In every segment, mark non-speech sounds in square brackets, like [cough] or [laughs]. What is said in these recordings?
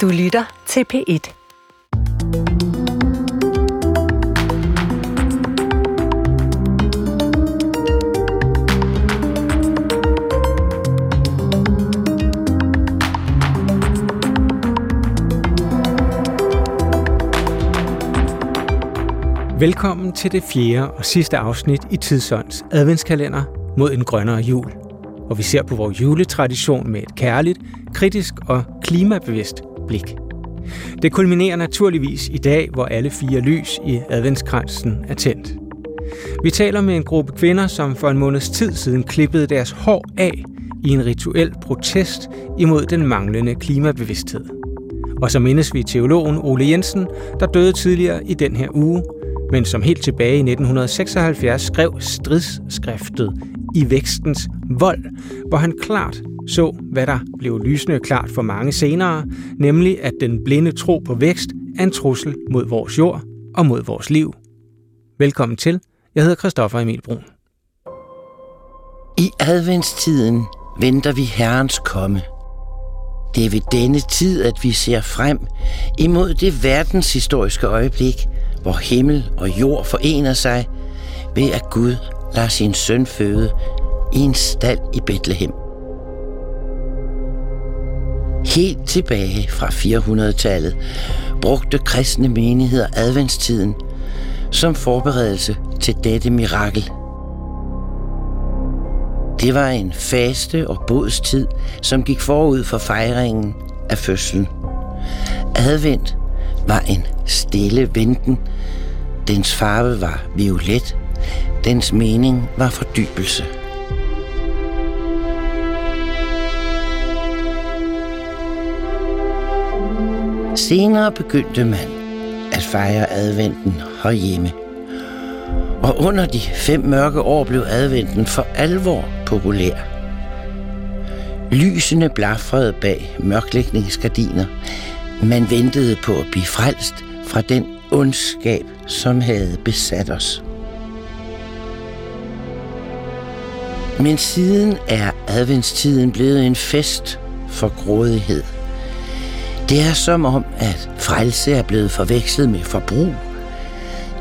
Du lytter til P1. Velkommen til det fjerde og sidste afsnit i Tidsånds adventskalender mod en grønnere jul, hvor vi ser på vores juletradition med et kærligt, kritisk og klimabevidst blik. Det kulminerer naturligvis i dag, hvor alle fire lys i adventskransen er tændt. Vi taler med en gruppe kvinder, som for en måneds tid siden klippede deres hår af i en rituel protest imod den manglende klimabevidsthed. Og så mindes vi teologen Ole Jensen, der døde tidligere i den her uge, men som helt tilbage i 1976 skrev stridsskriftet I vækstens vold, hvor han klart så, hvad der blev lysende klart for mange senere, nemlig at den blinde tro på vækst er en trussel mod vores jord og mod vores liv. Velkommen til. Jeg hedder Christoffer Emil Brun. I adventstiden venter vi Herrens komme. Det er ved denne tid, at vi ser frem imod det verdenshistoriske øjeblik, hvor himmel og jord forener sig ved at Gud lader sin søn føde i en stald i Bethlehem. Helt tilbage fra 400-tallet brugte kristne menigheder adventstiden som forberedelse til dette mirakel. Det var en faste og bodstid, som gik forud for fejringen af fødslen. Advent var en stille venten. Dens farve var violet. Dens mening var fordybelse. Senere begyndte man at fejre adventen herhjemme. Og under de fem mørke år blev adventen for alvor populær. Lysene blafrede bag mørklægningsgardiner. Man ventede på at blive frelst fra den ondskab, som havde besat os. Men siden er adventstiden blevet en fest for grådighed. Det er som om, at frelse er blevet forvekslet med forbrug.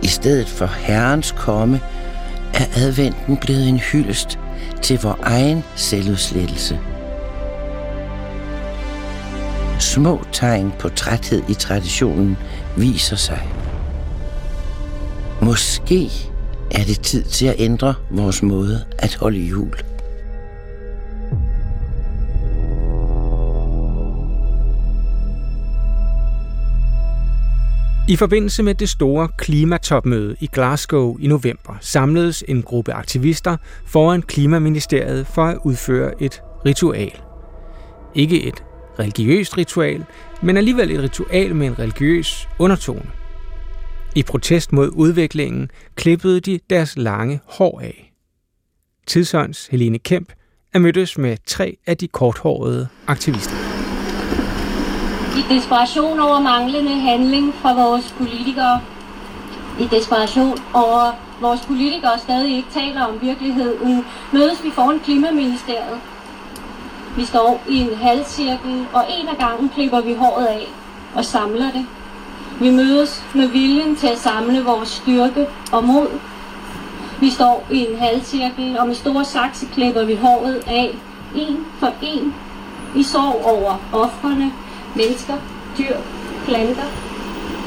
I stedet for Herrens komme, er adventen blevet en hyldest til vor egen selvudslettelse. Små tegn på træthed i traditionen viser sig. Måske er det tid til at ændre vores måde at holde jul. I forbindelse med det store klimatopmøde i Glasgow i november samledes en gruppe aktivister foran Klimaministeriet for at udføre et ritual. Ikke et religiøst ritual, men alligevel et ritual med en religiøs undertone. I protest mod udviklingen klippede de deres lange hår af. Tidsånds Helene Kemp er mødtes med tre af de korthårede aktivister. I desperation over manglende handling fra vores politikere. I desperation over vores politikere stadig ikke taler om virkeligheden, mødes vi foran Klimaministeriet. Vi står i en halvcirkel, og en af gangen klipper vi håret af og samler det. Vi mødes med viljen til at samle vores styrke og mod. Vi står i en halvcirkel, og med store sakse klipper vi håret af, en for en, i sorg over offrene, mennesker, dyr, planter,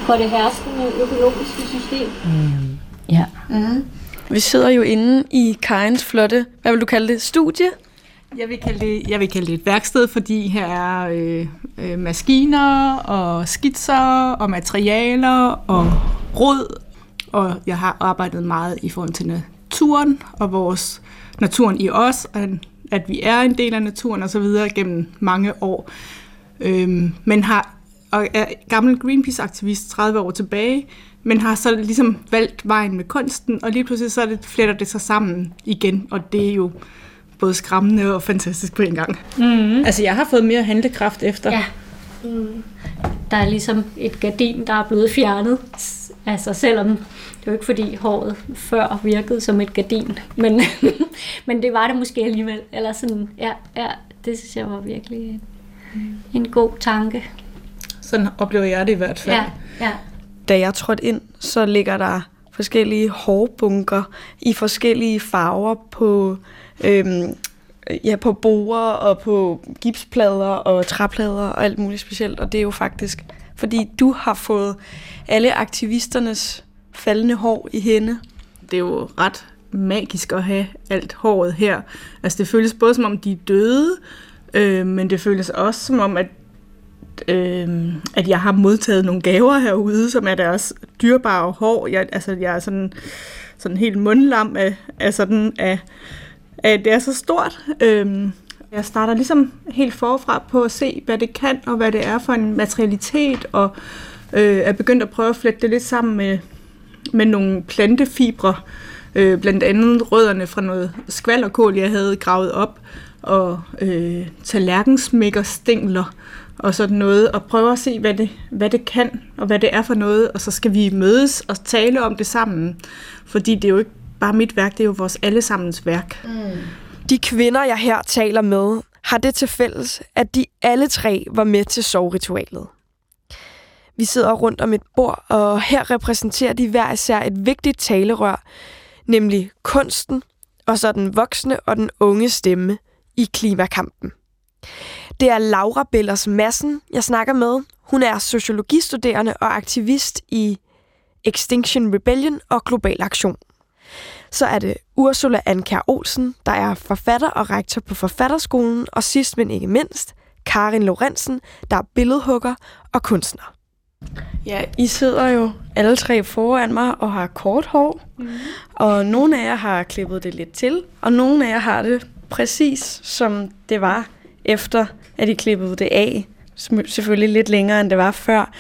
for det herskende økonomiske system. Mm. Ja. Mm. Vi sidder jo inde i Kajens flotte, hvad vil du kalde det, studie? Jeg vil kalde det, jeg vil kalde det et værksted, fordi her er øh, øh, maskiner og skitser og materialer og råd. Og jeg har arbejdet meget i forhold til naturen og vores naturen i os, og at vi er en del af naturen og så videre gennem mange år. Øhm, men har og er gammel Greenpeace-aktivist 30 år tilbage, men har så ligesom valgt vejen med kunsten, og lige pludselig så det, fletter det sig sammen igen, og det er jo både skræmmende og fantastisk på en gang. Mm. Altså, jeg har fået mere handlekraft efter. Ja. Mm. Der er ligesom et gardin, der er blevet fjernet. Altså, selvom det er jo ikke fordi håret før virkede som et gardin, men, [laughs] men det var det måske alligevel. Eller sådan, ja, ja, det synes jeg var virkelig en god tanke. Sådan oplever jeg det i hvert fald. Ja, ja. Da jeg trådte ind, så ligger der forskellige hårbunker i forskellige farver på, øhm, ja, på borer og på gipsplader og træplader og alt muligt specielt. Og det er jo faktisk, fordi du har fået alle aktivisternes faldende hår i hende. Det er jo ret magisk at have alt håret her. Altså det føles både som om de er døde, øh, men det føles også som om, at øh, at jeg har modtaget nogle gaver herude, som er deres dyrbare hår. Jeg, altså, jeg er sådan, sådan helt mundlam af, af sådan, af, af, det er så stort. Øh, jeg starter ligesom helt forfra på at se, hvad det kan, og hvad det er for en materialitet, og øh, er begyndt at prøve at flette det lidt sammen med, med nogle plantefibre, øh, blandt andet rødderne fra noget skvalderkål, jeg havde gravet op, og øh, tallerkensmækkerstængler, og sådan noget, og prøve at se, hvad det, hvad det kan, og hvad det er for noget, og så skal vi mødes og tale om det sammen. Fordi det er jo ikke bare mit værk, det er jo vores allesammens værk. Mm. De kvinder, jeg her taler med, har det til fælles, at de alle tre var med til sovritualet. Vi sidder rundt om et bord, og her repræsenterer de hver især et vigtigt talerør, nemlig kunsten, og så den voksne og den unge stemme i klimakampen. Det er Laura Bellers Massen, jeg snakker med. Hun er sociologistuderende og aktivist i Extinction Rebellion og Global Aktion. Så er det Ursula Anker Olsen, der er forfatter og rektor på Forfatterskolen, og sidst men ikke mindst, Karin Lorentzen, der er billedhugger og kunstner. Ja, I sidder jo alle tre foran mig og har kort hår, mm. og nogle af jer har klippet det lidt til, og nogle af jer har det præcis som det var efter, at I klippede det af. Selvfølgelig lidt længere, end det var før.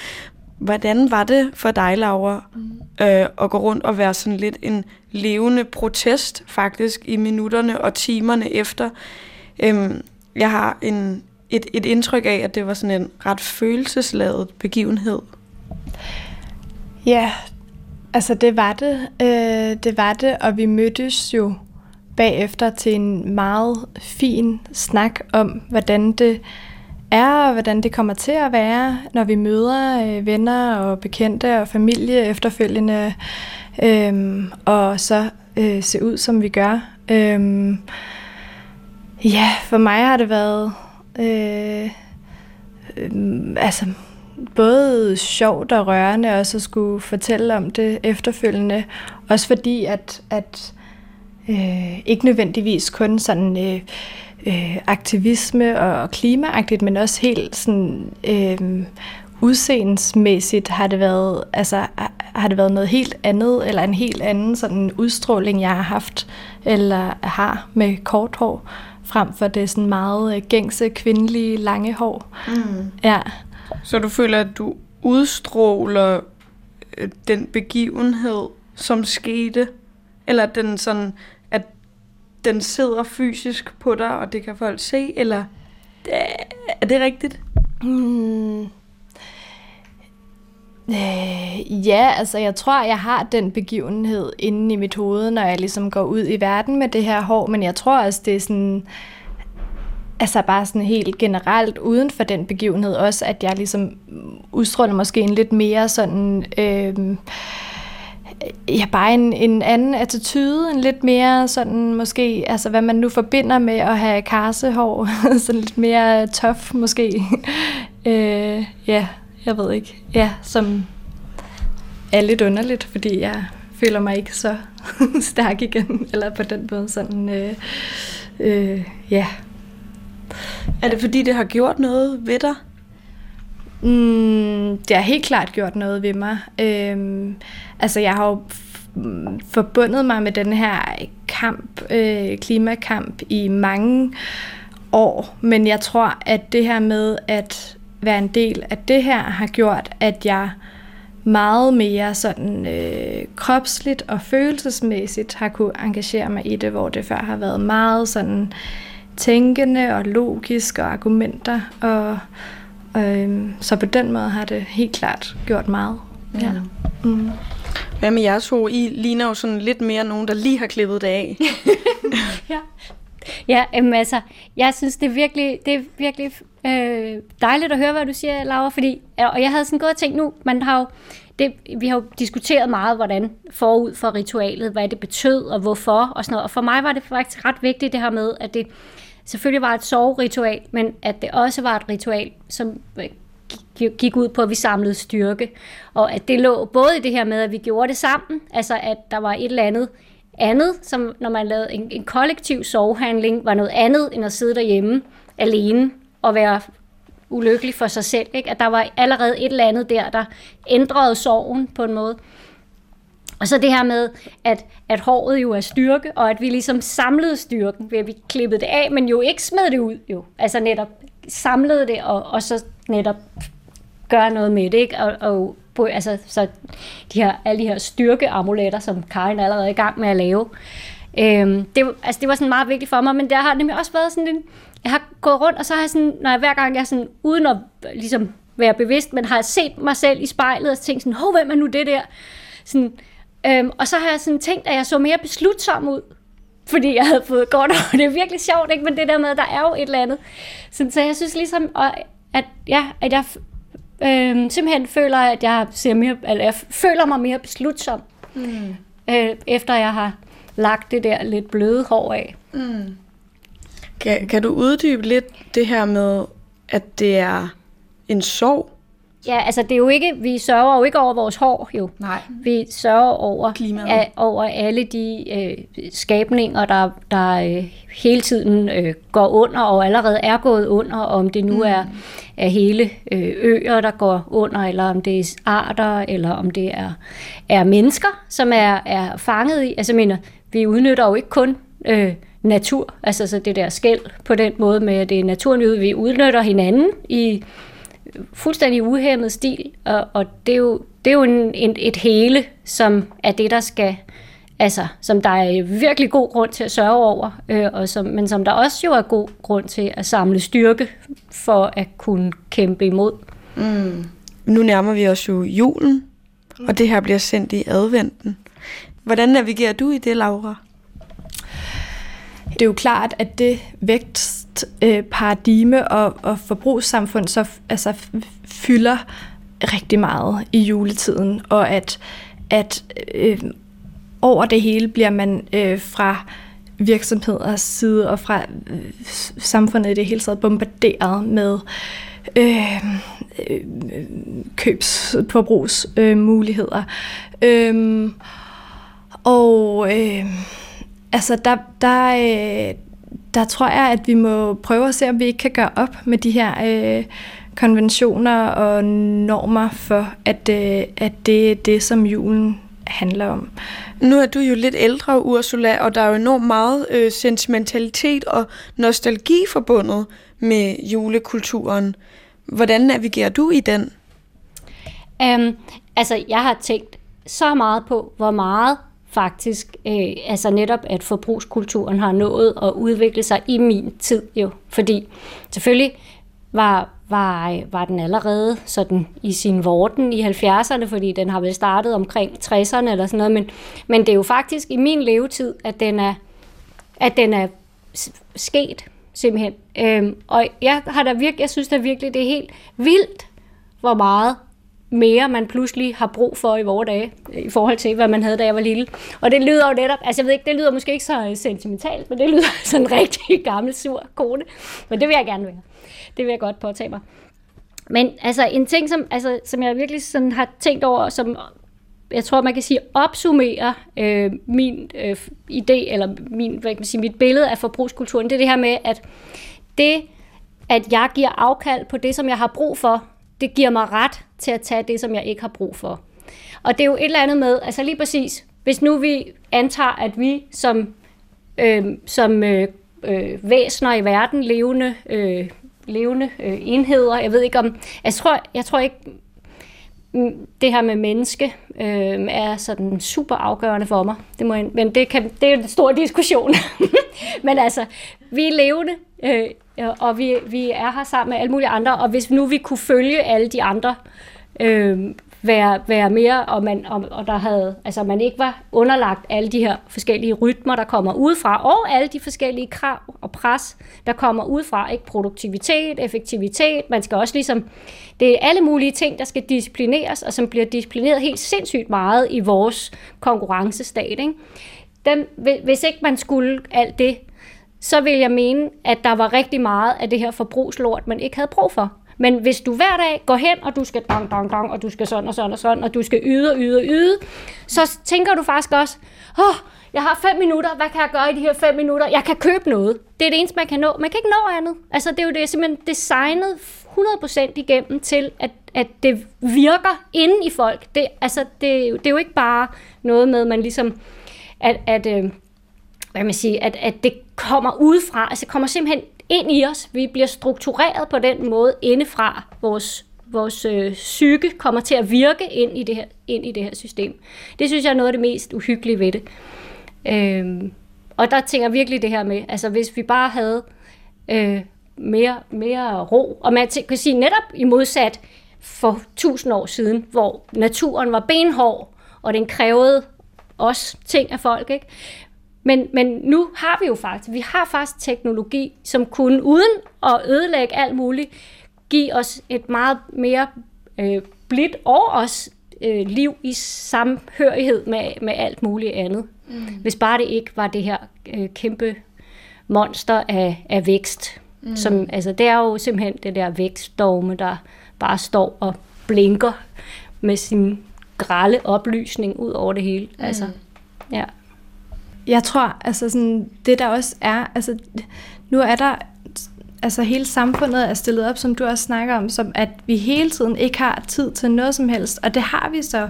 Hvordan var det for dig, Laura, mm. øh, at gå rundt og være sådan lidt en levende protest, faktisk, i minutterne og timerne efter? Øhm, jeg har en, et, et indtryk af, at det var sådan en ret følelsesladet begivenhed. Ja, altså det var det. Øh, det var det, og vi mødtes jo bagefter til en meget fin snak om, hvordan det er, og hvordan det kommer til at være, når vi møder øh, venner og bekendte og familie efterfølgende, øh, og så øh, se ud, som vi gør. Øh, ja, for mig har det været øh, øh, altså både sjovt og rørende også at skulle fortælle om det efterfølgende. Også fordi, at, at øh, ikke nødvendigvis kun sådan øh, øh, aktivisme og klimaagtigt, men også helt sådan øh, udseendemæssigt har det været altså har det været noget helt andet eller en helt anden sådan udstråling jeg har haft eller har med kort hår frem for det sådan meget øh, gængse kvindelige lange hår. Mm. Ja. Så du føler at du udstråler øh, den begivenhed som skete eller den sådan den sidder fysisk på dig, og det kan folk se, eller er det rigtigt? Mm. Øh, ja, altså jeg tror, jeg har den begivenhed inde i mit hoved, når jeg ligesom går ud i verden med det her hår, men jeg tror også, det er sådan, altså bare sådan helt generelt uden for den begivenhed også, at jeg ligesom udstråler måske en lidt mere sådan... Øh, ja, bare en, en anden attitude, en lidt mere sådan måske, altså hvad man nu forbinder med at have karsehår, [laughs] sådan lidt mere tough måske. [laughs] øh, ja, jeg ved ikke. Ja, som er lidt underligt, fordi jeg føler mig ikke så [laughs] stærk igen, eller på den måde sådan, øh, øh, ja. Er det fordi, det har gjort noget ved dig? Mm, det har helt klart gjort noget ved mig. Øhm, altså, jeg har jo forbundet mig med den her kamp, øh, klimakamp i mange år, men jeg tror, at det her med at være en del af det her har gjort, at jeg meget mere sådan øh, kropsligt og følelsesmæssigt har kunne engagere mig i det, hvor det før har været meget sådan tænkende og logisk og argumenter og Øh, så på den måde har det helt klart gjort meget. Ja. Mm. Hvad med jer to? I ligner jo sådan lidt mere nogen, der lige har klippet det af. [laughs] ja. Ja, øhm, altså, jeg synes, det er virkelig, det er virkelig Øh, dejligt at høre, hvad du siger, Laura, fordi, og jeg havde sådan gået og tænkt nu, man har jo, det, vi har jo diskuteret meget, hvordan forud for ritualet, hvad det betød og hvorfor og sådan noget. Og for mig var det faktisk ret vigtigt det her med, at det selvfølgelig var et soveritual, men at det også var et ritual, som øh, gik ud på, at vi samlede styrke. Og at det lå både i det her med, at vi gjorde det sammen, altså at der var et eller andet andet, som når man lavede en, en kollektiv sovehandling, var noget andet end at sidde derhjemme alene og være ulykkelig for sig selv. Ikke? At der var allerede et eller andet der, der ændrede sorgen på en måde. Og så det her med, at, at håret jo er styrke, og at vi ligesom samlede styrken ved at vi klippede det af, men jo ikke smed det ud. jo. Altså netop samlede det, og, og så netop gøre noget med det. Ikke? Og, og på, altså, så de her, alle de her styrkeamuletter, som Karin allerede er i gang med at lave. Øhm, det, altså, det var sådan meget vigtigt for mig, men der har nemlig også været sådan en, jeg har gået rundt, og så har jeg sådan, når jeg hver gang jeg er sådan, uden at ligesom være bevidst, men har set mig selv i spejlet og tænkt sådan, hov, hvem er nu det der? Sådan, øhm, og så har jeg sådan tænkt, at jeg så mere beslutsom ud, fordi jeg havde fået godt, og det er virkelig sjovt, ikke? men det der med, at der er jo et eller andet. Så, så jeg synes ligesom, at, ja, at jeg øh, simpelthen føler, at jeg, ser mere, eller jeg føler mig mere beslutsom, mm. øh, efter jeg har lagt det der lidt bløde hår af. Mm. Kan, kan du uddybe lidt det her med, at det er en sorg? Ja, altså det er jo ikke, vi sørger jo ikke over vores hår jo. Nej. Vi sørger over, a, over alle de øh, skabninger, der, der øh, hele tiden øh, går under og allerede er gået under, om det nu mm. er, er hele øh, øer, der går under, eller om det er arter, eller om det er, er mennesker, som er, er fanget i. Altså mener, vi udnytter jo ikke kun øh, natur, altså så det der skæld på den måde med, at det er naturen, vi udnytter hinanden i fuldstændig uhemmet stil, og, og det er jo, det er jo en, en, et hele, som er det, der skal, altså, som der er virkelig god grund til at sørge over, øh, og som, men som der også jo er god grund til at samle styrke for at kunne kæmpe imod. Mm. Nu nærmer vi os jo julen, og det her bliver sendt i adventen. Hvordan navigerer du i det, Laura? Det er jo klart, at det vægtparadigme øh, og, og forbrugssamfund så altså, fylder rigtig meget i juletiden, og at, at øh, over det hele bliver man øh, fra virksomheders side og fra øh, samfundet i det hele taget bombarderet med øh, øh, forbrugsmuligheder. Øh, øh, og øh, altså der, der, øh, der tror jeg, at vi må prøve at se, om vi ikke kan gøre op med de her øh, konventioner og normer for, at, øh, at det er det, som julen handler om. Nu er du jo lidt ældre, Ursula, og der er jo enormt meget øh, sentimentalitet og nostalgi forbundet med julekulturen. Hvordan navigerer du i den? Um, altså, jeg har tænkt så meget på, hvor meget faktisk, øh, altså netop, at forbrugskulturen har nået at udvikle sig i min tid jo. Fordi selvfølgelig var, var, øh, var den allerede sådan i sin vorden i 70'erne, fordi den har vel startet omkring 60'erne eller sådan noget, men, men det er jo faktisk i min levetid, at den er, at den er sket simpelthen. Øhm, og jeg, har da virke, jeg synes da virkelig, det er helt vildt, hvor meget mere man pludselig har brug for i vores dage, øh, i forhold til, hvad man havde, da jeg var lille. Og det lyder jo netop, altså jeg ved ikke, det lyder måske ikke så øh, sentimentalt, men det lyder [laughs] sådan en rigtig gammel, sur kone. Men det vil jeg gerne være. Det vil jeg godt påtage mig. Men altså en ting, som, altså, som jeg virkelig sådan har tænkt over, som jeg tror, man kan sige, opsummere øh, min øh, idé, eller min, hvad kan man sige, mit billede af forbrugskulturen, det er det her med, at det, at jeg giver afkald på det, som jeg har brug for, det giver mig ret til at tage det, som jeg ikke har brug for. Og det er jo et eller andet med, altså lige præcis, hvis nu vi antager, at vi som, øh, som øh, øh, væsener i verden, levende, øh, levende øh, enheder, jeg ved ikke om, jeg tror, jeg tror ikke, mm, det her med menneske øh, er sådan super afgørende for mig. Det må jeg, men det, kan, det er en stor diskussion. [laughs] men altså, vi er levende, øh, og vi, vi er her sammen med alle mulige andre, og hvis nu vi kunne følge alle de andre øh, være, være mere, og, man, og, og der havde, altså man ikke var underlagt alle de her forskellige rytmer, der kommer udefra, og alle de forskellige krav og pres, der kommer udefra, ikke produktivitet, effektivitet, man skal også ligesom, det er alle mulige ting, der skal disciplineres, og som bliver disciplineret helt sindssygt meget i vores konkurrencestat, ikke? Dem, hvis ikke man skulle alt det, så vil jeg mene, at der var rigtig meget af det her forbrugslort, man ikke havde brug for. Men hvis du hver dag går hen, og du skal dong, dong, dong, og du skal sådan og sådan og sådan, og du skal yde og yde og yde, så tænker du faktisk også, åh, oh, jeg har fem minutter, hvad kan jeg gøre i de her fem minutter? Jeg kan købe noget. Det er det eneste, man kan nå. Man kan ikke nå andet. Altså, det er jo det, er simpelthen designet 100% igennem til, at, at det virker inde i folk. Det, altså, det, det er jo ikke bare noget med, man ligesom, at, at øh, hvad man sige, at, at det kommer udefra, altså det kommer simpelthen ind i os. Vi bliver struktureret på den måde indefra. Vores, vores øh, psyke kommer til at virke ind i, det her, ind i det her system. Det synes jeg er noget af det mest uhyggelige ved det. Øhm, og der tænker jeg virkelig det her med, altså hvis vi bare havde øh, mere, mere ro, og man kan sige netop i modsat for tusind år siden, hvor naturen var benhård, og den krævede også ting af folk, ikke? Men, men nu har vi jo faktisk, vi har faktisk teknologi, som kunne uden at ødelægge alt muligt, give os et meget mere øh, blidt og også øh, liv i samhørighed med, med alt muligt andet. Mm. Hvis bare det ikke var det her øh, kæmpe monster af, af vækst. Mm. Som, altså, det er jo simpelthen det der vækstdogme, der bare står og blinker med sin grælde oplysning ud over det hele. Mm. Altså, ja. Jeg tror, altså sådan, det der også er, altså nu er der, altså hele samfundet er stillet op, som du også snakker om, som at vi hele tiden ikke har tid til noget som helst, og det har vi så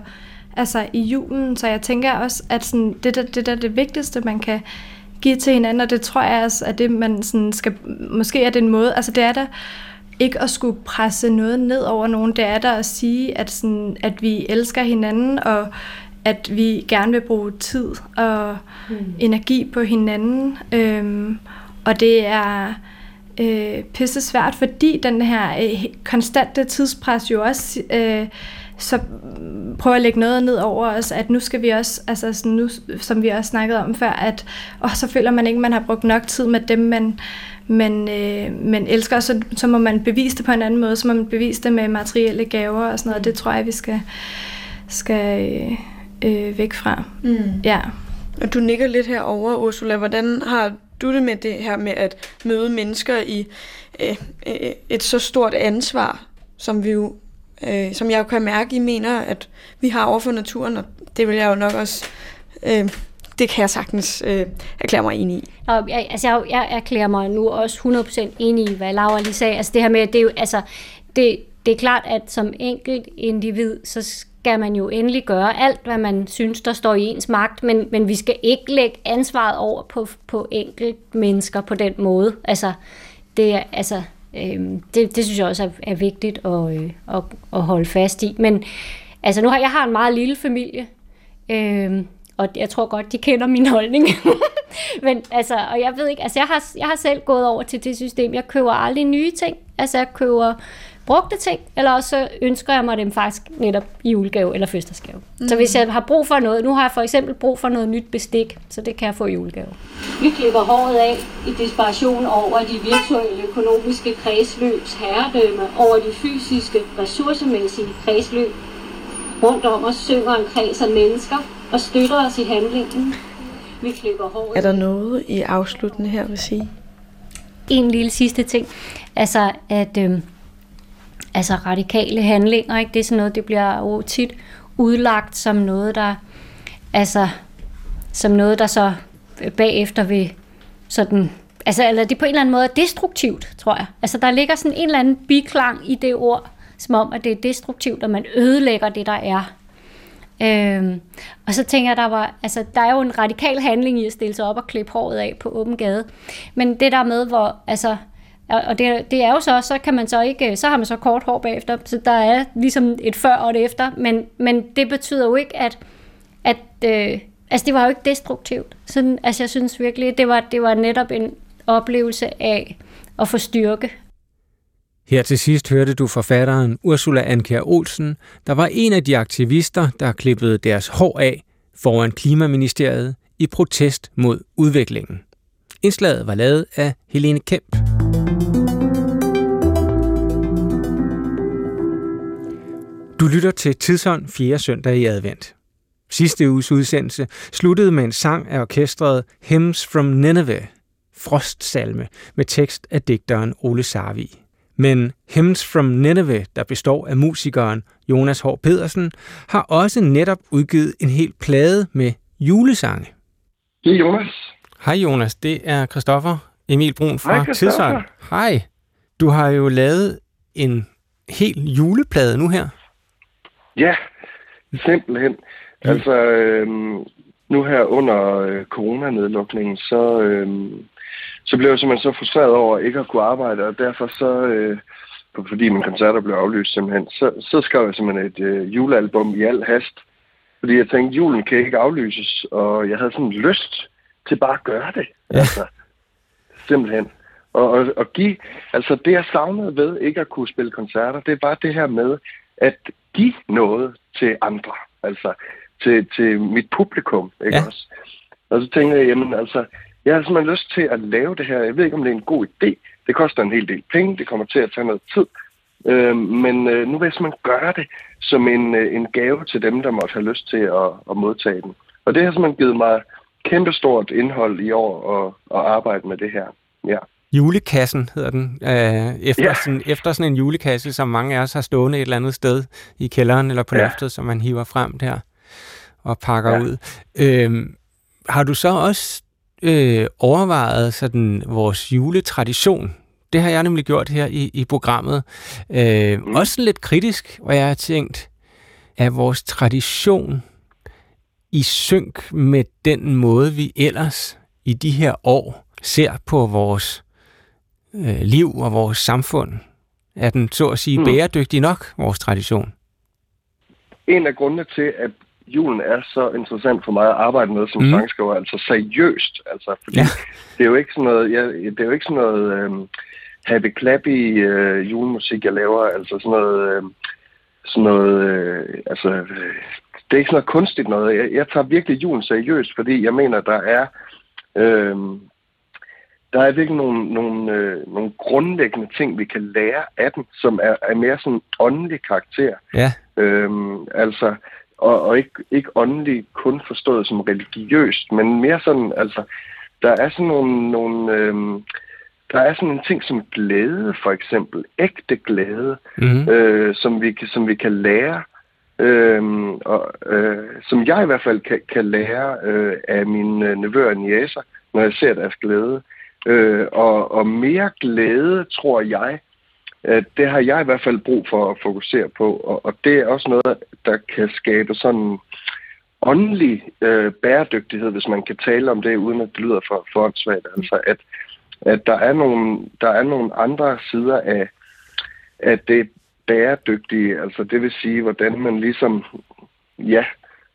altså i julen, så jeg tænker også, at sådan, det, der, det der er det vigtigste, man kan give til hinanden, og det tror jeg også, at det man sådan skal, måske er det en måde, altså det er der, ikke at skulle presse noget ned over nogen, det er der at sige, at, sådan, at vi elsker hinanden, og at vi gerne vil bruge tid og mm. energi på hinanden. Øhm, og det er øh, pisse svært, fordi den her øh, konstante tidspres jo også øh, så prøver at lægge noget ned over os, at nu skal vi også, altså sådan nu, som vi også snakkede om før, at og så føler man ikke, at man har brugt nok tid med dem, man, man, øh, man elsker, så, så må man bevise det på en anden måde, så må man bevise det med materielle gaver og sådan noget. Det tror jeg, vi skal, skal øh, væk fra. Mm. Ja. Og du nikker lidt herover, Ursula. Hvordan har du det med det her med at møde mennesker i øh, øh, et så stort ansvar, som vi jo, øh, som jeg jo kan mærke, I mener, at vi har overfor naturen, og det vil jeg jo nok også, øh, det kan jeg sagtens øh, erklære mig enig i. Og jeg, altså jeg, jeg erklærer mig nu også 100% enig i, hvad Laura lige sagde. Altså det her med, at det er jo, altså, det, det er klart, at som enkelt individ, så skal man jo endelig gøre alt, hvad man synes, der står i ens magt, men, men vi skal ikke lægge ansvaret over på, på enkelt mennesker på den måde. Altså, det, er, altså, øh, det, det synes jeg også er, er vigtigt at, øh, at, at holde fast i. Men altså, nu har jeg har en meget lille familie, øh, og jeg tror godt, de kender min holdning. [laughs] Men altså, og jeg ved ikke, altså jeg har, jeg har selv gået over til det system, jeg køber aldrig nye ting. Altså jeg køber brugte ting, eller også ønsker jeg mig dem faktisk netop i julegave eller fødselsdagsgave. Mm. Så hvis jeg har brug for noget, nu har jeg for eksempel brug for noget nyt bestik, så det kan jeg få i julegave. Vi klipper håret af i desperation over de virtuelle økonomiske kredsløbs herredømme over de fysiske, ressourcemæssige kredsløb. Rundt om os synger en kreds af mennesker og støtter os i handlingen. Vi klipper håret. Er der noget i afsluttende her vil sige? En lille sidste ting. Altså, at... Øh, altså radikale handlinger. Ikke? Det er sådan noget, det bliver jo tit udlagt som noget, der altså som noget, der så øh, bagefter vil sådan, altså eller det på en eller anden måde er destruktivt, tror jeg. Altså der ligger sådan en eller anden biklang i det ord, som om, at det er destruktivt, og man ødelægger det, der er. Øhm, og så tænker jeg, der var, altså der er jo en radikal handling i at stille sig op og klippe håret af på åben gade. Men det der med, hvor, altså, og det, det er jo så, så kan man så ikke, øh, så har man så kort hår bagefter, så der er ligesom et før og et efter, men, men det betyder jo ikke, at, at øh, altså det var jo ikke destruktivt. Så, altså jeg synes virkelig, det var, det var netop en oplevelse af at få styrke. Her til sidst hørte du forfatteren Ursula Anker Olsen, der var en af de aktivister, der klippede deres hår af foran Klimaministeriet i protest mod udviklingen. Indslaget var lavet af Helene Kemp. Du lytter til Tidsånd 4. søndag i advent. Sidste uges udsendelse sluttede med en sang af orkestret Hymns from Nineveh, frostsalme, med tekst af digteren Ole Sarvi. Men Hymns from Nineveh, der består af musikeren Jonas H. Pedersen, har også netop udgivet en hel plade med julesange. Det er Jonas. Hej Jonas, det er Christoffer Emil Brun fra Hej. Tidsånd. Hej. Du har jo lavet en hel juleplade nu her. Ja, simpelthen. Altså, øhm, nu her under øh, coronanedlukningen, så, øhm, så blev jeg simpelthen så frustreret over ikke at kunne arbejde, og derfor så, øh, fordi mine koncerter blev aflyst simpelthen, så, så skrev jeg simpelthen et øh, julealbum i al hast. Fordi jeg tænkte, julen kan ikke aflyses, og jeg havde sådan lyst til bare at gøre det. Ja. Altså, simpelthen. Og, og, og give, altså det jeg savnede ved ikke at kunne spille koncerter, det er bare det her med at give noget til andre. Altså til, til mit publikum, ikke Ja. også? Og så tænker jeg, jamen altså, jeg har simpelthen lyst til at lave det her. Jeg ved ikke, om det er en god idé. Det koster en hel del penge. Det kommer til at tage noget tid. Øh, men øh, nu vil jeg simpelthen gøre det som en, øh, en gave til dem, der måtte have lyst til at, at modtage den. Og det har simpelthen givet mig kæmpestort indhold i år at, at arbejde med det her. Ja. Julekassen hedder den. Øh, efter, Ja. sådan, efter sådan en julekasse, som mange af os har stående et eller andet sted i kælderen eller på Ja. loftet, som man hiver frem der og pakker Ja. ud. Øh, har du så også øh, overvejet sådan vores juletradition? Det har jeg nemlig gjort her i, i programmet. Øh, mm. Også lidt kritisk, hvor jeg har tænkt, er vores tradition i synk med den måde, vi ellers i de her år ser på vores øh, liv og vores samfund? Er den, så at sige, Mm. bæredygtig nok, vores tradition? En af grundene til, at julen er så interessant for mig at arbejde med som Mm. sangskriver, altså seriøst. Altså, fordi Ja. ja. det er jo ikke sådan noget, jeg, det er jo ikke sådan noget øhm, happy clappy øh, julemusik, jeg laver. Altså sådan noget, øh, sådan noget øh, altså, øh, det er ikke sådan noget kunstigt noget. Jeg, jeg tager virkelig julen seriøst, fordi jeg mener, der er, øh, der er virkelig nogle, nogle, øh, nogle grundlæggende ting, vi kan lære af den, som er, er mere sådan åndelig karakter. Ja. Øhm, altså, og, og ikke, ikke åndelig kun forstået som religiøst, men mere sådan, altså, der er sådan nogle, nogle øhm, der er sådan en ting som glæde, for eksempel, ægte glæde, Mm-hmm. øh, som, vi, kan- som vi kan lære, øhm, og, øh, som jeg i hvert fald kan, kan lære øh, af mine øh, nevøer og niæser, når jeg ser deres glæde. Øh, og, og mere glæde, tror jeg, at det har jeg i hvert fald brug for at fokusere på, og, og det er også noget, der kan skabe sådan åndelig øh, bæredygtighed, hvis man kan tale om det, uden at det lyder for, for åndssvagt. Altså, at, at der, er nogle, der er nogle andre sider af, af det bæredygtige, altså det vil sige, hvordan man ligesom, ja,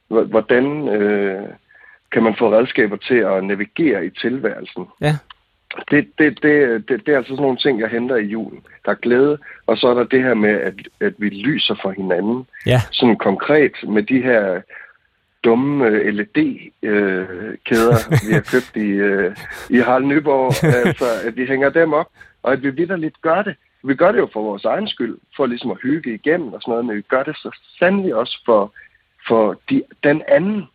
hvordan øh, kan man få redskaber til at navigere i tilværelsen. Ja. Det, det, det, det, det er altså sådan nogle ting, jeg henter i julen. Der er glæde, og så er der det her med, at, at vi lyser for hinanden. Ja. Sådan konkret med de her dumme øh, LED-kæder, vi har købt i, øh, i Harald Nyborg. [laughs] altså, at vi hænger dem op, og at vi vidderligt gør det. Vi gør det jo for vores egen skyld, for ligesom at hygge igennem og sådan noget, men vi gør det så sandelig også for, for de, den anden.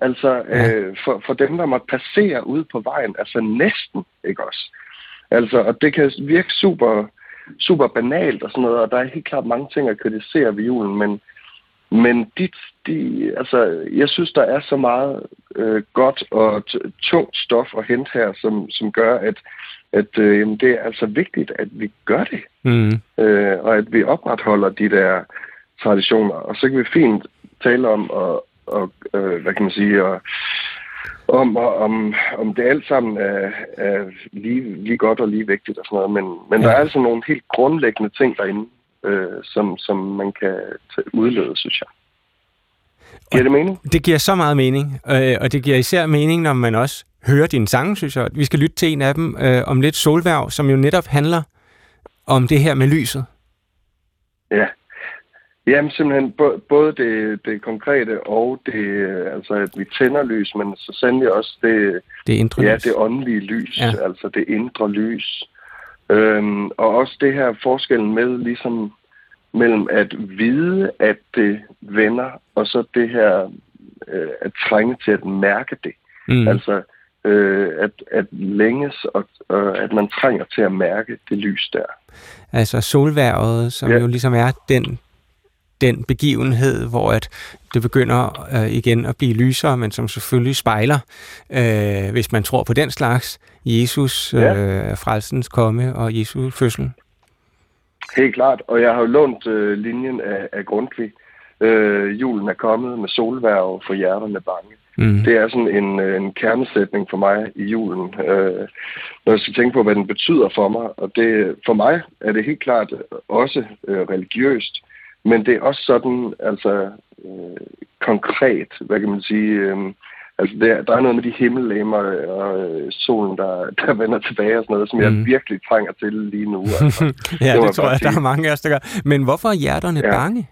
Altså Ja. øh, for, for dem, der måtte passere ude på vejen, altså næsten, ikke også? Altså, og det kan virke super, super banalt og sådan noget, og der er helt klart mange ting at kritisere ved julen, men, men de, de, altså, jeg synes, der er så meget øh, godt og tungt stof at hente her, som, som gør, at, at øh, det er altså vigtigt, at vi gør det, Mm. øh, og at vi opretholder de der traditioner. Og så kan vi fint tale om, og, og øh, hvad kan man sige, og, om, og, om, om det alt sammen er, er lige, lige godt og lige vigtigt og sådan noget, men, men Ja. der er altså nogle helt grundlæggende ting derinde, øh, som, som man kan udlede, synes jeg. Giver det mening? Det giver så meget mening, øh, og det giver især mening, når man også hører dine sange, synes jeg. Vi skal lytte til en af dem øh, om lidt Solværv, som jo netop handler om det her med lyset. Ja. Jamen simpelthen både det, det konkrete og det, altså at vi tænder lys, men så sandelig også det, det indre ja, lys. det åndelige lys, ja. altså det indre lys. Øhm, og også det her forskellen med ligesom mellem at vide, at det vender, og så det her øh, at trænge til at mærke det. Mm. Altså øh, at, at længes, og, og at man trænger til at mærke det lys der. Altså solværvet, som ja. jo ligesom er den, den begivenhed, hvor at det begynder øh, igen at blive lysere, men som selvfølgelig spejler, øh, hvis man tror på den slags, Jesus, ja. øh, frelsens komme og Jesu fødsel. Helt klart, og jeg har jo lånt øh, linjen af, af Grundtvig. Øh, julen er kommet med solværv for hjerterne bange. Mm. Det er sådan en, øh, en kernesætning for mig i julen, øh, når jeg skal tænke på, hvad den betyder for mig. Og det, for mig er det helt klart også øh, religiøst, men det er også sådan, altså øh, konkret, hvad kan man sige, øh, altså der, der er noget med de himmellemmer og øh, solen, der, der vender tilbage og sådan noget, som mm. jeg virkelig trænger til lige nu. Altså. [laughs] ja, det, det tror jeg, sige. der er mange af os, der gør. Men hvorfor er hjerterne ja. bange?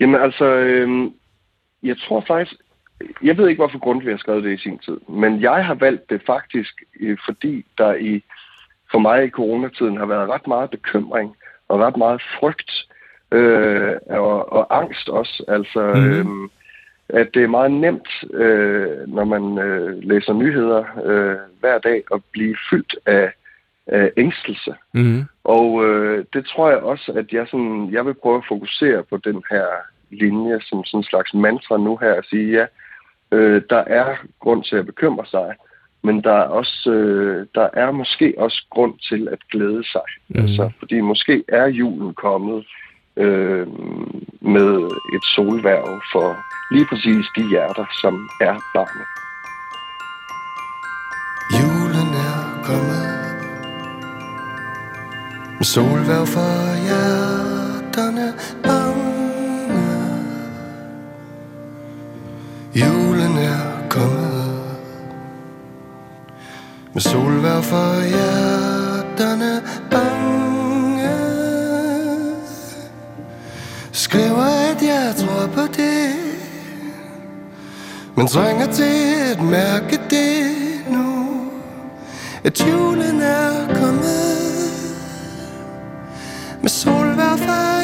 Jamen altså, øh, jeg tror faktisk, jeg ved ikke, hvorfor Grundtvig har skrevet det i sin tid, men jeg har valgt det faktisk, øh, fordi der i for mig i coronatiden har været ret meget bekymring og ret meget frygt øh, og, og angst også. Altså, mm. øh, at det er meget nemt, øh, når man øh, læser nyheder øh, hver dag, at blive fyldt af, af ængstelse. Mm. Og øh, det tror jeg også, at jeg, sådan, jeg vil prøve at fokusere på den her linje som sådan en slags mantra nu her at sige, ja, øh, der er grund til at bekymre sig, men der er, også, øh, der er måske også grund til at glæde sig. Mm. Altså, fordi måske er julen kommet øh, med et solværv for lige præcis de hjerter, som er bange. Julen er kommet med solværv for hjerterne bange. Julen er kommet med solvær for hjerterne bange Skriver at jeg tror på det Men trænger til at mærke det nu. At julen er kommet. Med solvær for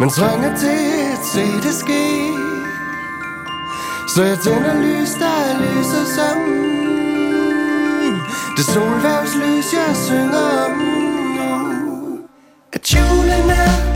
Men trænger til at se det ske. Så jeg tænder lys, der lyser som Det solværvslys, jeg synger om nu. At julen er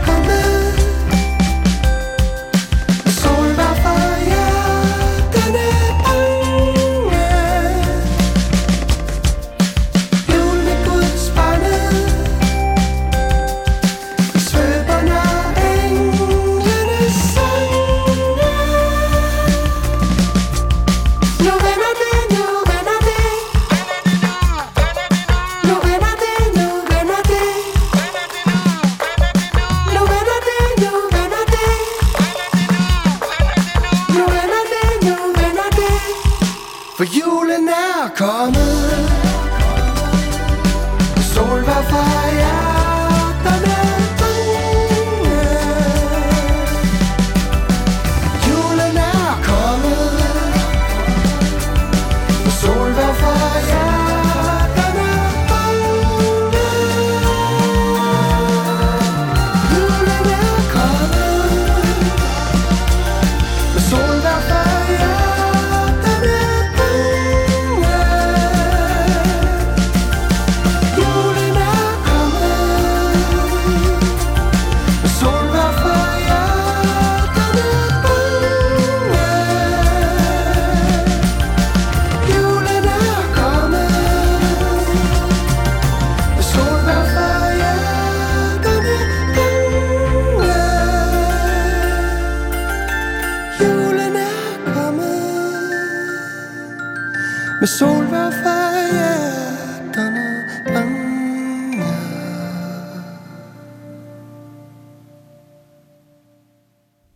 Med solvær for hjerterne bange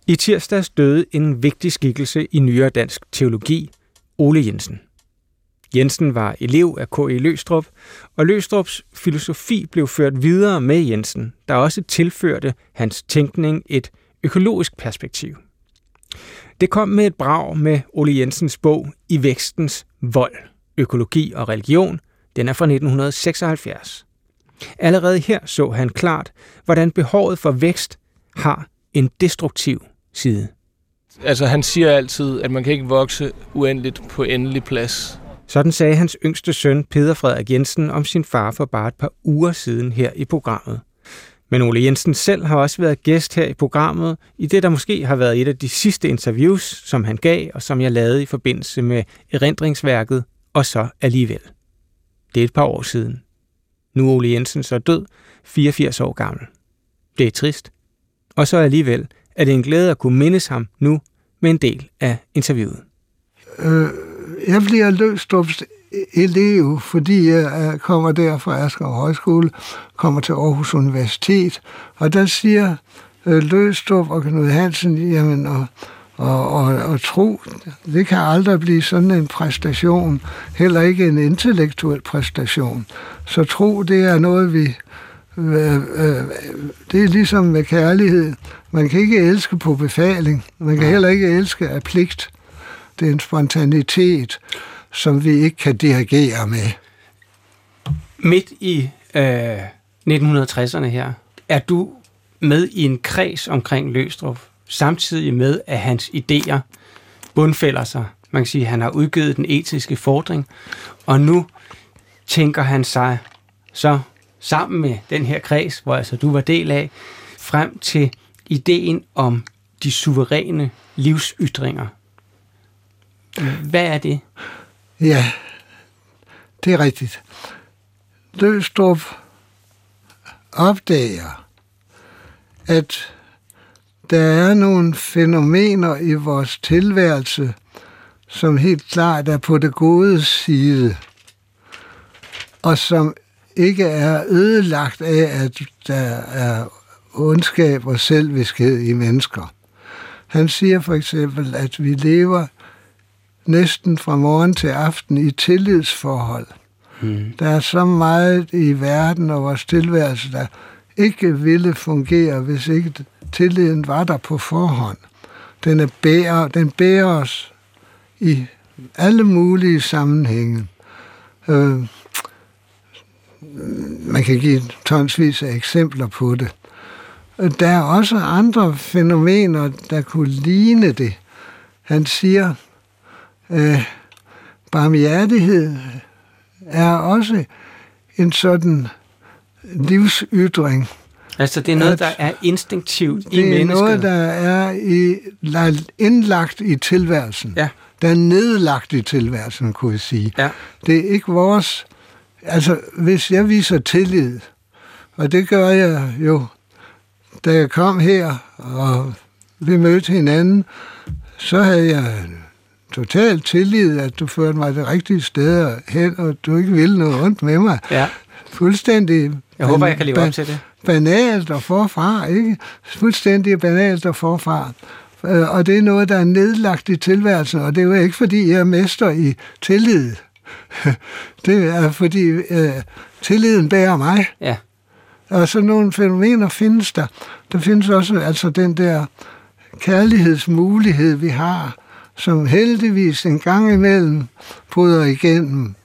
I tirsdags døde en vigtig skikkelse i nyere dansk teologi, Ole Jensen. Jensen var elev af K.E. Løstrup, og Løstrups filosofi blev ført videre med Jensen, der også tilførte hans tænkning et økologisk perspektiv. Det kom med et brag med Ole Jensens bog I vækstens vold, økologi og religion. Den er fra 1976. Allerede her så han klart, hvordan behovet for vækst har en destruktiv side. Altså han siger altid, at man kan ikke vokse uendeligt på endelig plads. Sådan sagde hans yngste søn, Peter Frederik Jensen, om sin far for bare et par uger siden her i programmet. Men Ole Jensen selv har også været gæst her i programmet, i det der måske har været et af de sidste interviews, som han gav, og som jeg lavede i forbindelse med erindringsværket, og så alligevel. Det er et par år siden. Nu er Ole Jensen så død, 84 år gammel. Det er trist. Og så alligevel er det en glæde at kunne mindes ham nu med en del af interviewet. Øh, jeg bliver løst elev, fordi jeg kommer der fra Asker Højskole, kommer til Aarhus Universitet, og der siger øh, Løstrup og Knud Hansen, jamen, og, og, og, og tro, det kan aldrig blive sådan en præstation, heller ikke en intellektuel præstation. Så tro, det er noget, vi... Øh, øh, det er ligesom med kærlighed. Man kan ikke elske på befaling. Man kan heller ikke elske af pligt. Det er en spontanitet som vi ikke kan dirigere med. Midt i øh, 1960'erne her, er du med i en kreds omkring Løstrup, samtidig med, at hans idéer bundfælder sig. Man kan sige, at han har udgivet den etiske fordring, og nu tænker han sig så sammen med den her kreds, hvor altså du var del af, frem til ideen om de suveræne livsytringer. Hvad er det? Ja, det er rigtigt. Løstrup opdager, at der er nogle fænomener i vores tilværelse, som helt klart er på det gode side, og som ikke er ødelagt af, at der er ondskab og selviskhed i mennesker. Han siger for eksempel, at vi lever næsten fra morgen til aften i tillidsforhold. Mm. Der er så meget i verden og vores tilværelse, der ikke ville fungere, hvis ikke tilliden var der på forhånd. Den, er bærer, den bærer os i alle mulige sammenhænge. Øh, man kan give tonsvis af eksempler på det. Der er også andre fænomener, der kunne ligne det. Han siger, øh, barmhjertighed er også en sådan livsytring. Altså det er noget, der er instinktivt i mennesket? Det er noget, der er i, indlagt i tilværelsen. Ja. Der er nedlagt i tilværelsen, kunne jeg sige. Ja. Det er ikke vores... Altså, hvis jeg viser tillid, og det gør jeg jo, da jeg kom her, og vi mødte hinanden, så havde jeg total tillid, at du førte mig det rigtige sted hen, og du ikke ville noget ondt med mig. Ja. Fuldstændig... Jeg håber, jeg kan leve op til det. Banalt og forfra, ikke? Fuldstændig banalt og forfra. Øh, og det er noget, der er nedlagt i tilværelsen, og det er jo ikke, fordi jeg er mester i tillid. [laughs] Det er, fordi øh, tilliden bærer mig. Ja. Og så nogle fænomener findes der. Der findes også altså den der kærlighedsmulighed, vi har, som heldigvis en gang imellem bryder igennem,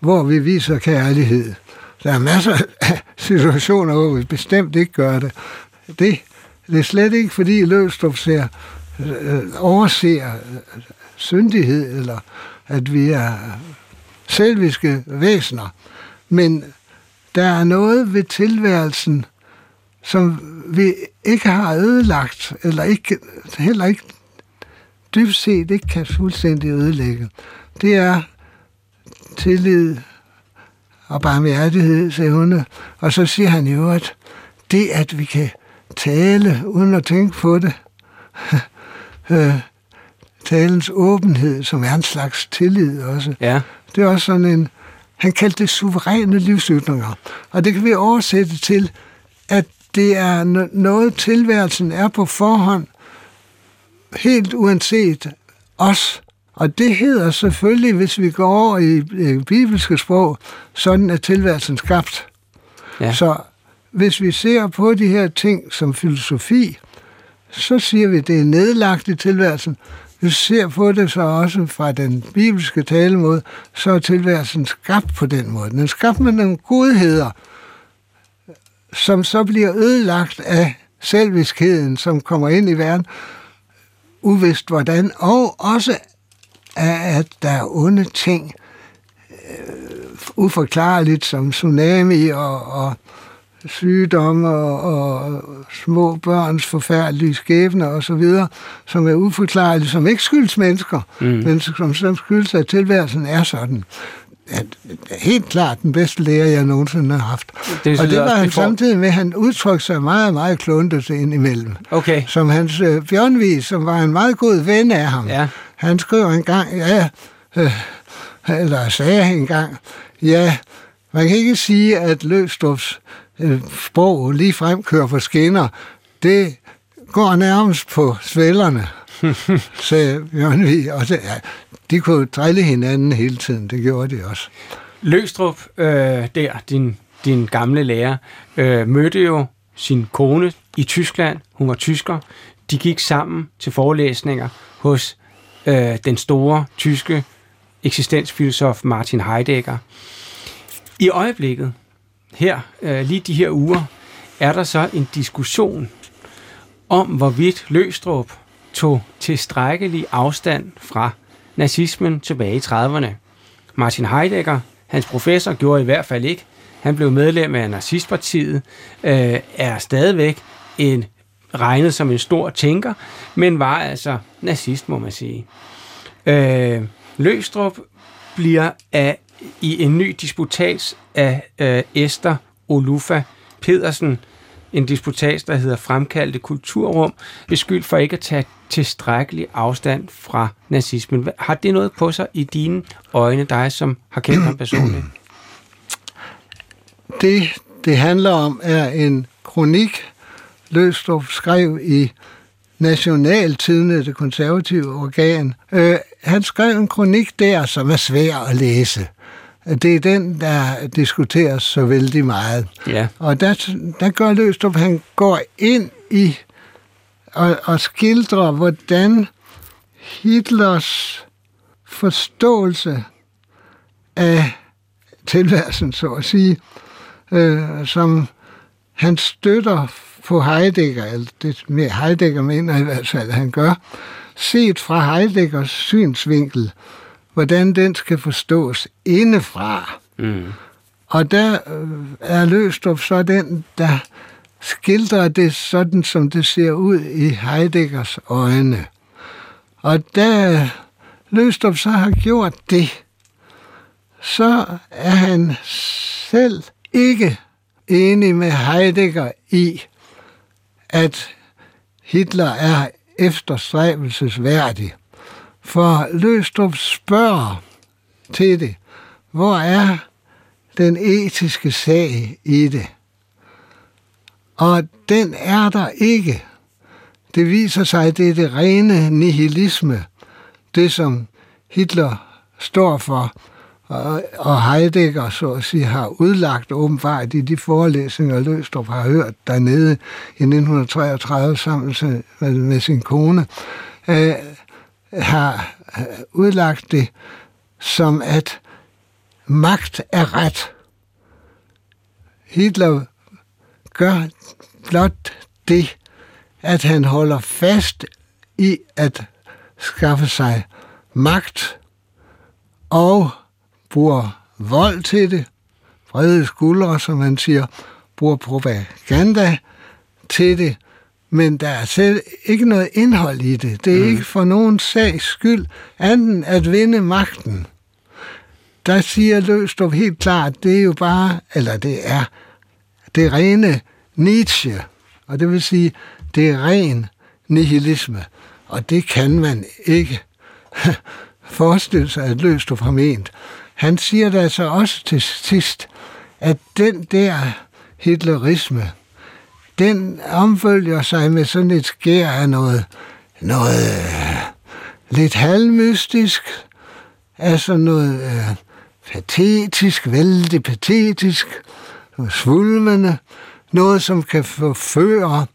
hvor vi viser kærlighed. Der er masser af situationer, hvor vi bestemt ikke gør det. Det, det er slet ikke, fordi Løvstrup ser, øh, overser øh, syndighed, eller at vi er selviske væsener. Men der er noget ved tilværelsen, som vi ikke har ødelagt, eller ikke, heller ikke dybt set ikke kan fuldstændig ødelægge. Det er tillid og barmhjertighed, siger hun. Og så siger han jo, at det, at vi kan tale uden at tænke på det, [laughs] øh, talens åbenhed, som er en slags tillid også. Ja. Det er også sådan en, han kaldte det suveræne livsytringer. Og det kan vi oversætte til, at det er noget, tilværelsen er på forhånd, helt uanset os. Og det hedder selvfølgelig, hvis vi går over i bibelske sprog, sådan er tilværelsen skabt. Ja. Så hvis vi ser på de her ting som filosofi, så siger vi, at det er nedlagt i tilværelsen. Hvis vi ser på det så også fra den bibelske talemåde, så er tilværelsen skabt på den måde. Den er skabt med nogle godheder, som så bliver ødelagt af selviskheden, som kommer ind i verden, uvist hvordan, og også af, at der er onde ting, øh, uforklarligt som tsunami og, og sygdomme og, og små børns forfærdelige skæbner og så videre, som er uforklarlige, som ikke skyldes mennesker, mm. men som, som skyldes, at tilværelsen er sådan. At, helt klart den bedste lærer, jeg nogensinde har haft. Det og det var han samtidig med, at han udtrykte sig meget, meget kluntet ind imellem. Okay. Som hans øh, Bjørnvis, som var en meget god ven af ham. Ja. Han skrev en gang, ja, øh, eller sagde en gang, ja, man kan ikke sige, at Løgstrup's øh, sprog lige frem kører på skinner. Det går nærmest på svællerne, sagde Bjørnvig. Og det, ja, de kunne drille hinanden hele tiden, det gjorde de også. Løgstrup, øh, der, din, din gamle lærer, øh, mødte jo sin kone i Tyskland. Hun var tysker. De gik sammen til forelæsninger hos øh, den store tyske eksistensfilosof Martin Heidegger. I øjeblikket, her, øh, lige de her uger, er der så en diskussion om, hvorvidt Løstrup tog tilstrækkelig afstand fra nazismen tilbage i 30'erne. Martin Heidegger, hans professor, gjorde i hvert fald ikke. Han blev medlem af nazistpartiet, øh, er stadigvæk en regnet som en stor tænker, men var altså nazist, må man sige. Øh, Løstrup bliver af, i en ny disputats af øh, Esther Olufa Pedersen, en disputats, der hedder Fremkaldte Kulturrum, beskyldt for ikke at tage tilstrækkelig afstand fra nazismen. Har det noget på sig i dine øjne, dig som har kendt ham personligt? [clears throat] Det, det handler om, er en kronik, Løstrup skrev i Nationaltidene, det konservative organ. Øh, han skrev en kronik der, som er svær at læse. Det er den, der diskuteres så vældig meget. Ja. Og der, der gør Løstrup, han går ind i og, og skildrer, hvordan Hitlers forståelse af tilværelsen, så at sige, øh, som han støtter på Heidegger, eller det mere Heidegger mener i hvert fald, at han gør, set fra Heideggers synsvinkel, hvordan den skal forstås indefra. Mm. Og der øh, er Løstrup så den, der skildrer det sådan, som det ser ud i Heideggers øjne. Og da Løstrup så har gjort det, så er han selv ikke enig med Heidegger i, at Hitler er efterstræbelsesværdig. For Løstrup spørger til det, hvor er den etiske sag i det? Og den er der ikke. Det viser sig, at det er det rene nihilisme, det som Hitler står for, og Heidegger så at sige, har udlagt åbenbart i de forelæsninger, Løstrup har hørt dernede i 1933 sammen med, sin kone, øh, har øh, udlagt det som, at magt er ret. Hitler gør blot det, at han holder fast i at skaffe sig magt og bruger vold til det, vrede skuldre, som man siger, bruger propaganda til det, men der er selv ikke noget indhold i det. Det er mm. ikke for nogen sags skyld, anden at vinde magten. Der siger Løstrup helt klart, det er jo bare, eller det er det rene Nietzsche, og det vil sige, det er ren nihilisme, og det kan man ikke [laughs] forestille sig, at løst har ment. Han siger da altså også til sidst, at den der hitlerisme, den omfølger sig med sådan et skær af noget, noget øh, lidt halvmystisk, altså noget øh, patetisk, vældig patetisk, svulmende, noget som kan forføre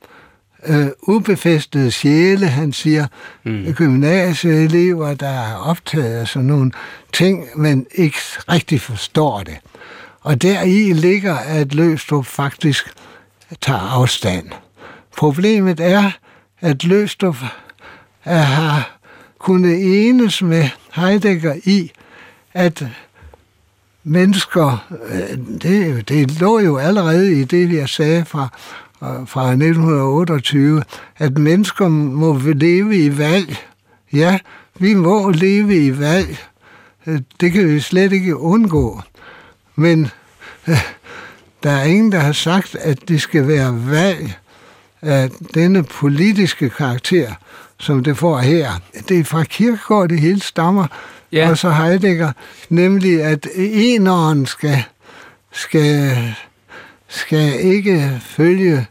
øh, ubefæstede sjæle, han siger, mm. gymnasieelever, der er optaget af sådan nogle ting, men ikke rigtig forstår det. Og deri ligger, at Løstrup faktisk tager afstand. Problemet er, at Løstrup har kunnet enes med Heidegger i, at mennesker, øh, det, det lå jo allerede i det, jeg sagde fra, fra 1928, at mennesker må leve i valg. Ja, vi må leve i valg. Det kan vi slet ikke undgå. Men øh, der er ingen, der har sagt, at det skal være valg af denne politiske karakter, som det får her. Det er fra Kirkegaard, det hele stammer, ja. og så Heidegger, nemlig at eneren skal, skal, skal ikke følge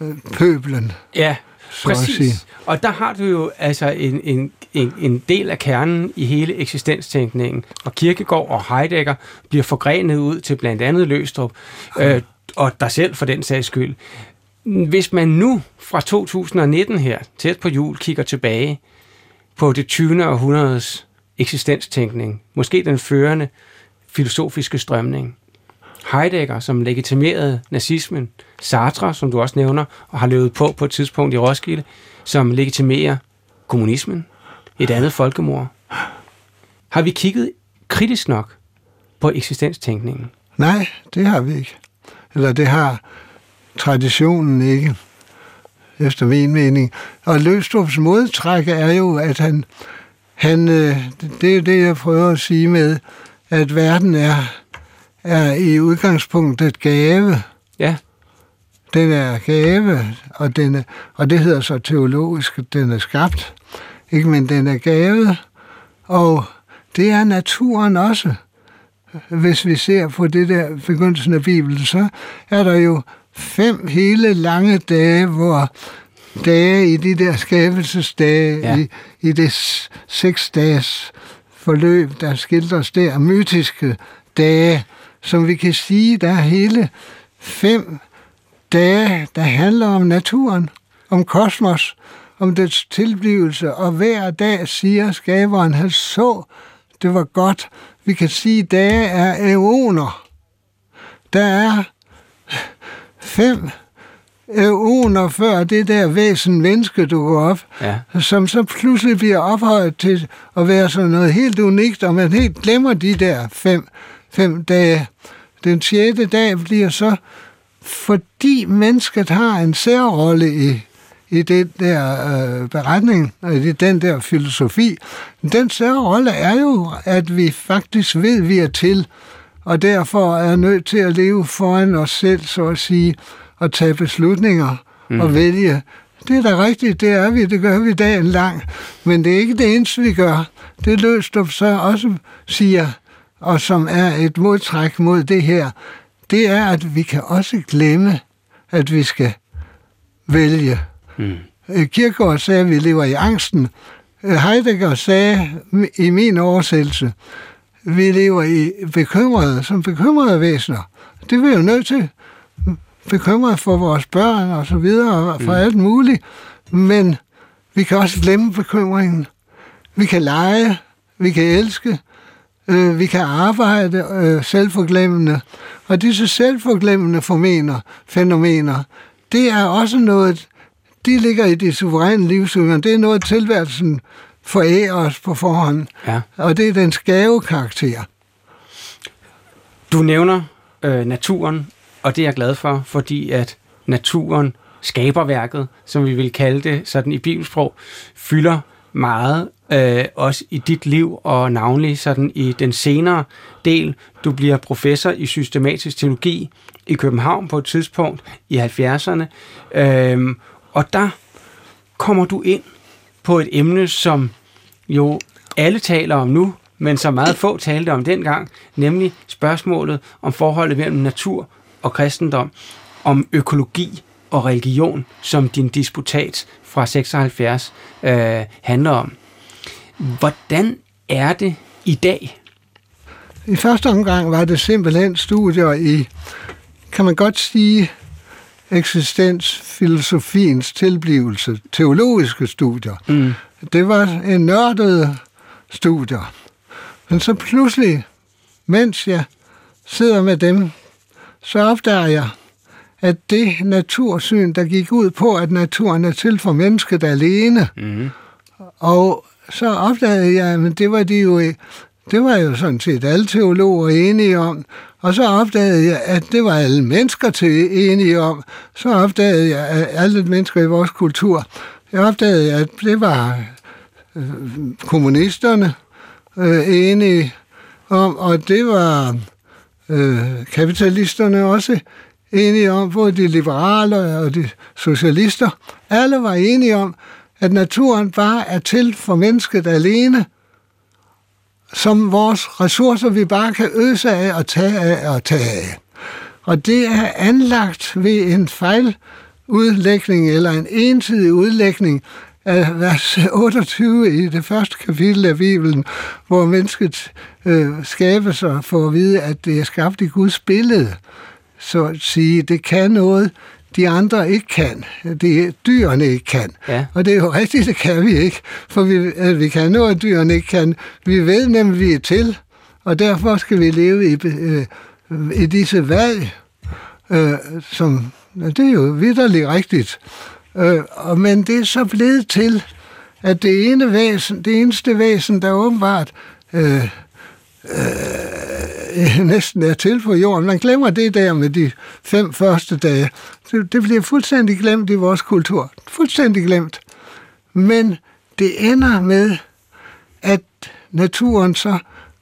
øh, pøblen. Ja, præcis. Og der har du jo altså en, en, en, en del af kernen i hele eksistenstænkningen. Og Kierkegaard og Heidegger bliver forgrenet ud til blandt andet Løstrup, øh, og der selv for den sags skyld. Hvis man nu fra 2019 her, tæt på jul, kigger tilbage på det 20. århundredes eksistenstænkning, måske den førende filosofiske strømning, Heidegger, som legitimerede nazismen, Sartre, som du også nævner, og har levet på på et tidspunkt i Roskilde, som legitimerer kommunismen, et andet folkemord. Har vi kigget kritisk nok på eksistenstænkningen? Nej, det har vi ikke. Eller det har traditionen ikke, efter min mening. Og Løstrups modtræk er jo, at han, han øh, det er det, jeg prøver at sige med, at verden er, er i udgangspunktet gave. Ja. Den er gave, og, den er, og det hedder så teologisk, at den er skabt. Ikke, men den er gave, og det er naturen også. Hvis vi ser på det der begyndelsen af Bibelen, så er der jo fem hele lange dage, hvor dage i de der skabelsesdage, ja. i, i det seks dages forløb, der skildres der, mytiske dage, som vi kan sige, der er hele fem dage, der handler om naturen, om kosmos, om dets tilblivelse, og hver dag siger skaberen, han så, det var godt. Vi kan sige, dage er æoner. Der er fem æoner før det der væsen menneske dukker op, ja. som så pludselig bliver ophøjet til at være sådan noget helt unikt, og man helt glemmer de der fem, fem dage. Den sjette dag bliver så, fordi mennesket har en særrolle i, i det der øh, beretning, og i den der filosofi. Den særrolle er jo, at vi faktisk ved, at vi er til, og derfor er nødt til at leve foran os selv, så at sige, og tage beslutninger mm. og vælge. Det er da rigtigt, det er vi, det gør vi dagen lang, men det er ikke det eneste, vi gør. Det Løstrup så også siger, og som er et modtræk mod det her, det er, at vi kan også glemme, at vi skal vælge. Mm. Kierkegaard sagde, at vi lever i angsten. Heidegger sagde i min oversættelse, vi lever i bekymrede, som bekymrede væsener. Det er vi jo nødt til. Bekymrede for vores børn og så videre, og for mm. alt muligt. Men vi kan også glemme bekymringen. Vi kan lege, vi kan elske, øh, vi kan arbejde øh, selvforglemmende. Og disse selvforglemmende fænomener, fænomener, det er også noget, de ligger i det suveræne livsøger. Det er noget, tilværelsen forærer os på forhånd. Ja. Og det er den skave karakter. Du nævner øh, naturen, og det er jeg glad for, fordi at naturen, skaberværket, som vi vil kalde det sådan i bibelsprog, fylder meget øh, også i dit liv, og navnlig sådan i den senere del. Du bliver professor i systematisk teologi i København på et tidspunkt i 70'erne, øh, og der kommer du ind på et emne, som jo alle taler om nu, men som meget få talte om dengang, nemlig spørgsmålet om forholdet mellem natur og kristendom, om økologi og religion, som din disputat fra 76 øh, handler om. Hvordan er det i dag? I første omgang var det simpelthen studier i, kan man godt sige, eksistensfilosofiens tilblivelse, teologiske studier. Mm. Det var en nørdet studier. Men så pludselig, mens jeg sidder med dem, så opdager jeg, at det natursyn, der gik ud på, at naturen er til for mennesket alene, mm. og så opdagede jeg, at det var de jo, det var jo sådan set alle teologer enige om, og så opdagede jeg, at det var alle mennesker til enige om. Så opdagede jeg, at alle mennesker i vores kultur, jeg opdagede, at det var øh, kommunisterne øh, enige om, og det var øh, kapitalisterne også enige om, både de liberale og de socialister. Alle var enige om, at naturen bare er til for mennesket alene, som vores ressourcer, vi bare kan øse af og tage af og tage af. Og det er anlagt ved en fejludlægning eller en ensidig udlægning af vers 28 i det første kapitel af Bibelen, hvor mennesket øh, skabes og får at vide, at det er skabt i Guds billede. Så at sige, det kan noget, de andre ikke kan. Det dyrene ikke kan. Ja. Og det er jo rigtigt, det kan vi ikke. For vi, vi kan noget, dyrene ikke kan. Vi ved nemlig, vi er til, og derfor skal vi leve i, øh, i disse valg, øh, som, det er jo vidderligt rigtigt. Øh, men det er så blevet til, at det, ene væsen, det eneste væsen, der åbenbart øh, øh, [laughs] næsten er til på jorden. Man glemmer det der med de fem første dage. Det, det bliver fuldstændig glemt i vores kultur. Fuldstændig glemt. Men det ender med, at naturen så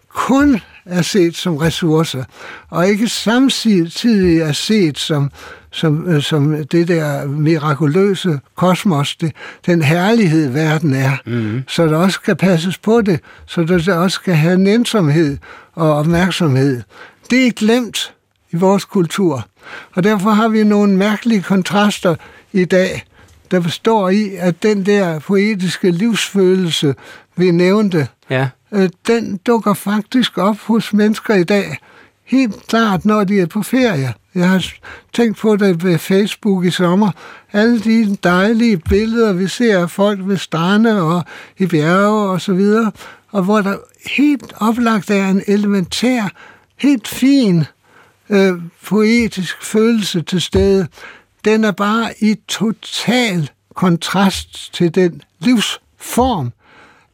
kun er set som ressourcer, og ikke samtidig er set som, som, øh, som det der mirakuløse kosmos, det, den herlighed, verden er. Mm. Så der også skal passes på det, så der også skal have nænsomhed og opmærksomhed. Det er glemt i vores kultur, og derfor har vi nogle mærkelige kontraster i dag, der består i, at den der poetiske livsfølelse, vi nævnte, ja øh, den dukker faktisk op hos mennesker i dag, helt klart, når de er på ferie. Jeg har tænkt på det ved Facebook i sommer. Alle de dejlige billeder, vi ser af folk ved strande og i bjerge og så videre, og hvor der helt oplagt er en elementær, helt fin øh, poetisk følelse til stede. Den er bare i total kontrast til den livsform,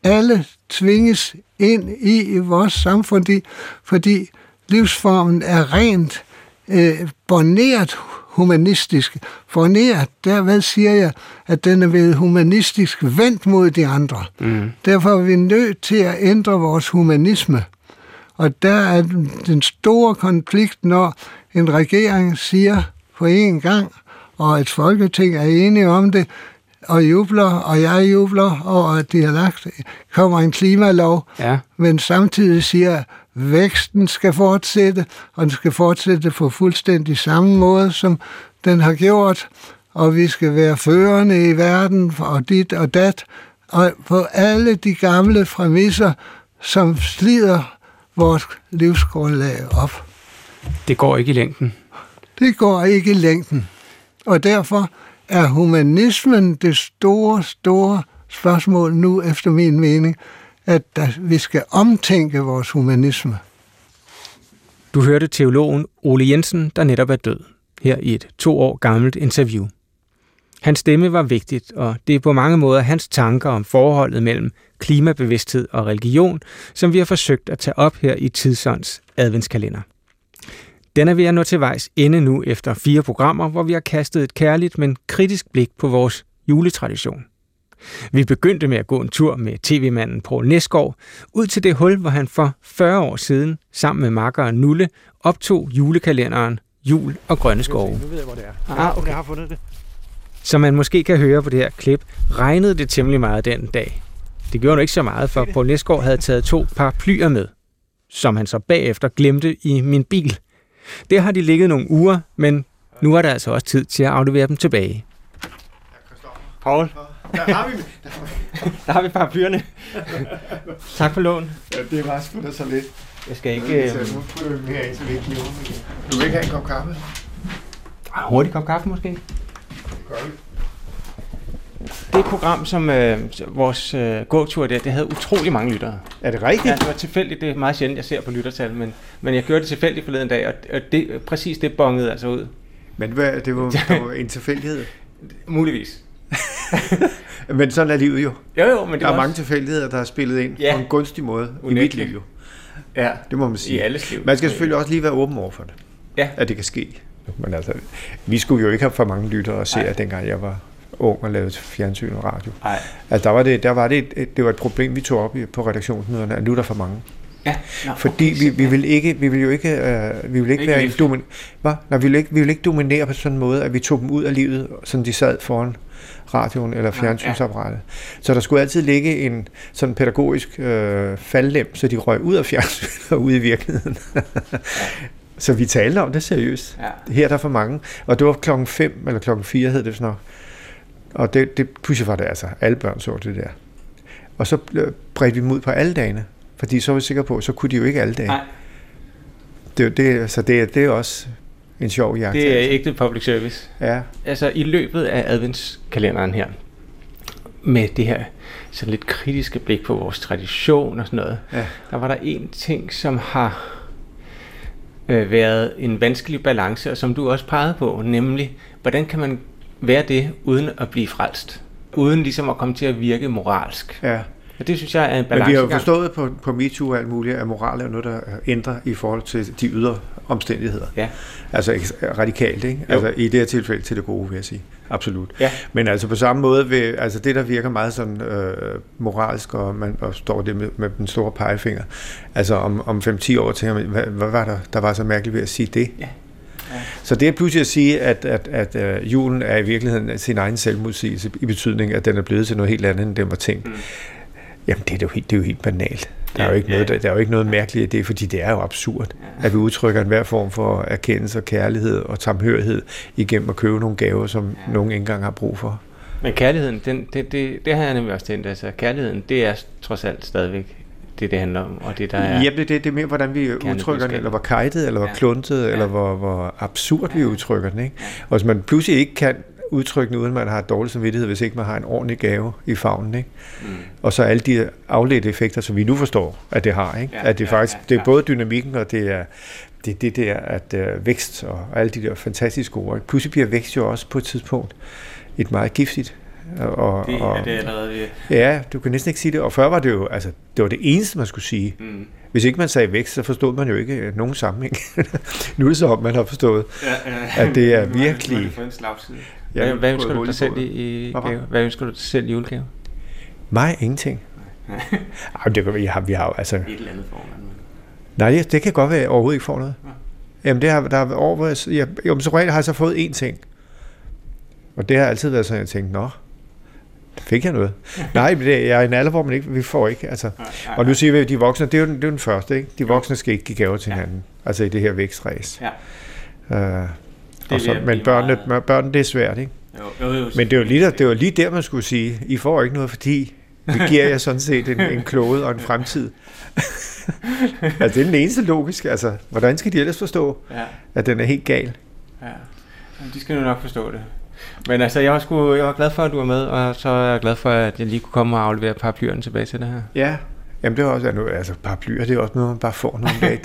alle tvinges ind i vores samfund, fordi livsformen er rent øh, borneret humanistisk. Borneret, der hvad siger jeg, at den er ved humanistisk vendt mod de andre. Mm. Derfor er vi nødt til at ændre vores humanisme. Og der er den store konflikt, når en regering siger på én gang, og et folketing er enige om det, og jubler, og jeg jubler over, at de har lagt, kommer en klimalov, ja. men samtidig siger, at væksten skal fortsætte, og den skal fortsætte på fuldstændig samme måde, som den har gjort, og vi skal være førende i verden, og dit og dat, og på alle de gamle præmisser, som slider vores livsgrundlag op. Det går ikke i længden. Det går ikke i længden. Og derfor er humanismen det store, store spørgsmål nu, efter min mening, at vi skal omtænke vores humanisme. Du hørte teologen Ole Jensen, der netop er død, her i et to år gammelt interview. Hans stemme var vigtigt, og det er på mange måder hans tanker om forholdet mellem klimabevidsthed og religion, som vi har forsøgt at tage op her i Tidsånds adventskalender. Den er ved at nå til vejs ende nu efter fire programmer, hvor vi har kastet et kærligt, men kritisk blik på vores juletradition. Vi begyndte med at gå en tur med tv-manden Paul Næsgaard ud til det hul, hvor han for 40 år siden sammen med makkeren Nulle optog julekalenderen Jul og Grønne Skove. Nu ved jeg, hvor det er. Ah, okay. Jeg har fundet det. Som man måske kan høre på det her klip, regnede det temmelig meget den dag. Det gjorde nu ikke så meget, for Poul Næsgaard havde taget to paraplyer med, som han så bagefter glemte i min bil. Der har de ligget nogle uger, men nu er der altså også tid til at aflevere dem tilbage. Paul, Der har vi, der har vi paraplyerne. tak for lån. ja, det var sgu da så lidt. Jeg skal Nu ikke... Øh, putter vi mere ind, så vi ikke. Du vil ikke have en kop kaffe? hurtig kop kaffe måske? Gør vi. Det program, som øh, vores øh, gåtur der, det havde utrolig mange lyttere. Er det rigtigt? Ja, det var tilfældigt. Det er meget sjældent, jeg ser på lyttertal, men, men jeg gjorde det tilfældigt forleden dag, og, og det, præcis det bongede altså ud. Men hvad, det var, [laughs] det var en tilfældighed. Muligvis. [laughs] Men sådan er livet jo. Jo, jo, men det Der er mange også- tilfældigheder, der har spillet ind Ja. på en gunstig måde i mit Unægteligt. liv. jo. Ja, Det må man sige. i alles liv. Man skal selvfølgelig også lige være åben over for det. Ja. At det kan ske. Men altså, vi skulle jo ikke have for mange lyttere og seere, dengang jeg var ung og lavede fjernsyn og radio. Nej. Altså, der var det, der var det, et, det var et problem, vi tog op i, på redaktionsmøderne, at nu er der for mange. Ja. Nå, Fordi vi, vi vil ikke, vi vil jo ikke, øh, vi vil ikke, Ikke være en domin, hva? Vi vil ikke, vi vil ikke dominere på sådan en måde, at vi tog dem ud af livet, sådan de sad foran radioen eller fjernsynsapparatet. Så der skulle altid ligge en sådan pædagogisk øh, faldlem, så de røg ud af fjernsynet og ud i virkeligheden. [laughs] så vi talte om det seriøst. Ja. Her er der for mange. Og det var klokken 5 eller klokken 4 hed det sådan noget. Og det, det pludselig var det altså, alle børn så det der. Og så bredte vi dem ud på alle dagene. Fordi så var vi sikre på, så kunne de jo ikke alle dage. Nej. Det, det, så det, er- det er også en sjov jagt. Det er ægte public service. Ja. Altså i løbet af adventskalenderen her, med det her sådan lidt kritiske blik på vores tradition og sådan noget, Ja. der var der en ting, som har øh, været en vanskelig balance, og som du også pegede på, nemlig, hvordan kan man være det, uden at blive frelst? Uden ligesom at komme til at virke moralsk. Ja. Og det synes jeg er en Men balance. vi har jo forstået på, på MeToo og alt muligt, at moral er noget, der ændrer i forhold til de ydre omstændigheder. Ja. Altså radikalt, ikke? Jo. Altså i det her tilfælde til det gode, vil jeg sige. Absolut. Ja. Men altså på samme måde, vil, altså det der virker meget sådan øh, moralsk, og man og står det med, med den store pegefinger, altså om, om 5-10 år tænker man, hvad, hvad var der, der var så mærkeligt ved at sige det? Ja. Så det er pludselig at sige, at, at, at øh, julen er i virkeligheden sin egen selvmodsigelse, i betydning, at den er blevet til noget helt andet, end den var tænkt. Mm. Jamen, det er, jo helt, det er jo helt banalt. Der er, Ja, jo ikke ja, noget, ja. der, der er jo ikke noget mærkeligt i det, fordi det er jo absurd, at vi udtrykker enhver form for erkendelse og kærlighed og samhørighed igennem at købe nogle gaver, som nogen ikke engang har brug for. Men kærligheden, den, det, det, det har jeg nemlig også tænkt. Altså, kærligheden, det er trods alt stadigvæk det, det handler om. Og det, der er... Jamen, det, det, det er mere, hvordan vi udtrykker den, eller hvor kajtet, eller hvor Ja. kluntet, eller Ja. hvor, hvor absurd vi udtrykker den. Ikke? Og hvis man pludselig ikke kan udtrykke den, uden man har dårlig samvittighed, hvis ikke man har en ordentlig gave i favnen. Ikke? Mm. Og så alle de afledte effekter, som vi nu forstår, at det har. Ikke? Ja, at det ja, faktisk, ja, det er ja. både dynamikken, og det er det, det der, at øh, vækst og alle de der fantastiske ord. Ikke? Pludselig bliver vækst jo også på et tidspunkt et meget giftigt. Og, Det og, er det allerede. Ja, du kan næsten ikke sige det. Og før var det jo, altså, det var det eneste, man skulle sige. Mm. Hvis ikke man sagde vækst, så forstod man jo ikke øh, nogen sammenhæng. [laughs] nu er det så om, man har forstået, Ja, ja. at det er virkelig... Ja, Hvad, ønsker du dig selv i, gave? Hvad ønsker du dig selv i julegave? Mig ingenting. [laughs] Ej, det kan vi har, vi har jo, altså... Et eller andet formand. Nej, det, det kan godt være, at jeg overhovedet ikke får noget. Jamen, det har, der har over, hvor jeg, jeg, som regel har jeg så fået én ting. Og det har altid været sådan, at jeg tænkte, nå, fik jeg noget? [laughs] Nej, det, er en alder, hvor man ikke, vi får ikke, altså. Og nu siger vi, at de voksne, det er jo den, det er den første, ikke? De voksne skal ikke give gaver til hinanden. Altså i det her vækstræs. Ja. Ved og så, men børnene, meget- børnene, det er svært, ikke? Jo, jo, jo, Men det var, lige der, det var lige der, man skulle sige, I får ikke noget, fordi vi giver jer sådan set en, en klode og en fremtid. [laughs] altså, det er den eneste logiske. Altså, hvordan skal de ellers forstå, Ja. at den er helt gal? Ja, de skal jo nok forstå det. Men altså, jeg var, sgu, jeg var glad for, at du var med, og så er jeg glad for, at jeg lige kunne komme og aflevere paraplyen tilbage til det her. Ja. Jamen, det er også, altså paraplyer, det er også noget, man bare får nogle dage.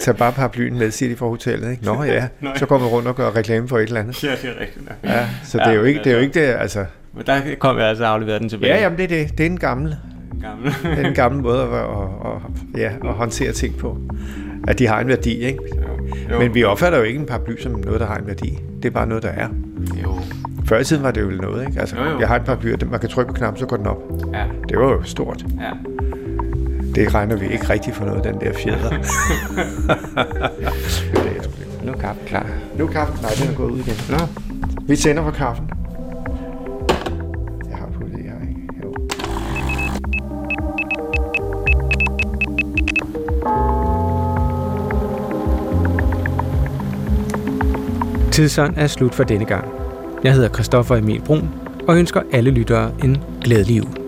Tag bare paraplyen med, siger de fra hotellet, ikke? Nå [laughs] ja, så går man rundt og gør reklame for et eller andet. Ja, det er rigtigt. Ja, så det er jo ikke det, er jo ikke det, altså... Men der kom jeg altså og afleverede den tilbage. Ja, jamen, det er det. Det er en gammel, Gammel. det er en gammel måde at, at, at, ja, at håndtere ting på. At de har en værdi, ikke? Jo. Men vi opfatter jo ikke en paraply som noget, der har en værdi. Det er bare noget, der er. Jo. Før i tiden var det jo noget, ikke? Altså, Jo, jo. jeg har en paraply, og man kan trykke på knappen, så går den op. Ja. Det var jo stort. Ja. Det regner vi ikke rigtig for noget, den der fjeder. [laughs] det er jeg. Nu er kaffen klar. Nu er kaffen. Nej, den er gået ud igen. Nå. Vi tænder for kaffen. Tidsånd er slut for denne gang. Jeg hedder Christoffer Emil Brun og ønsker alle lyttere en glædelig uge.